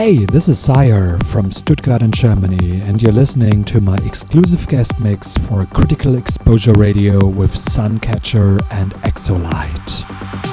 Hey, this is Cyre from Stuttgart in Germany, and you're listening to my exclusive guest mix for Critical Exposure Radio with Suncatcher and Exolight.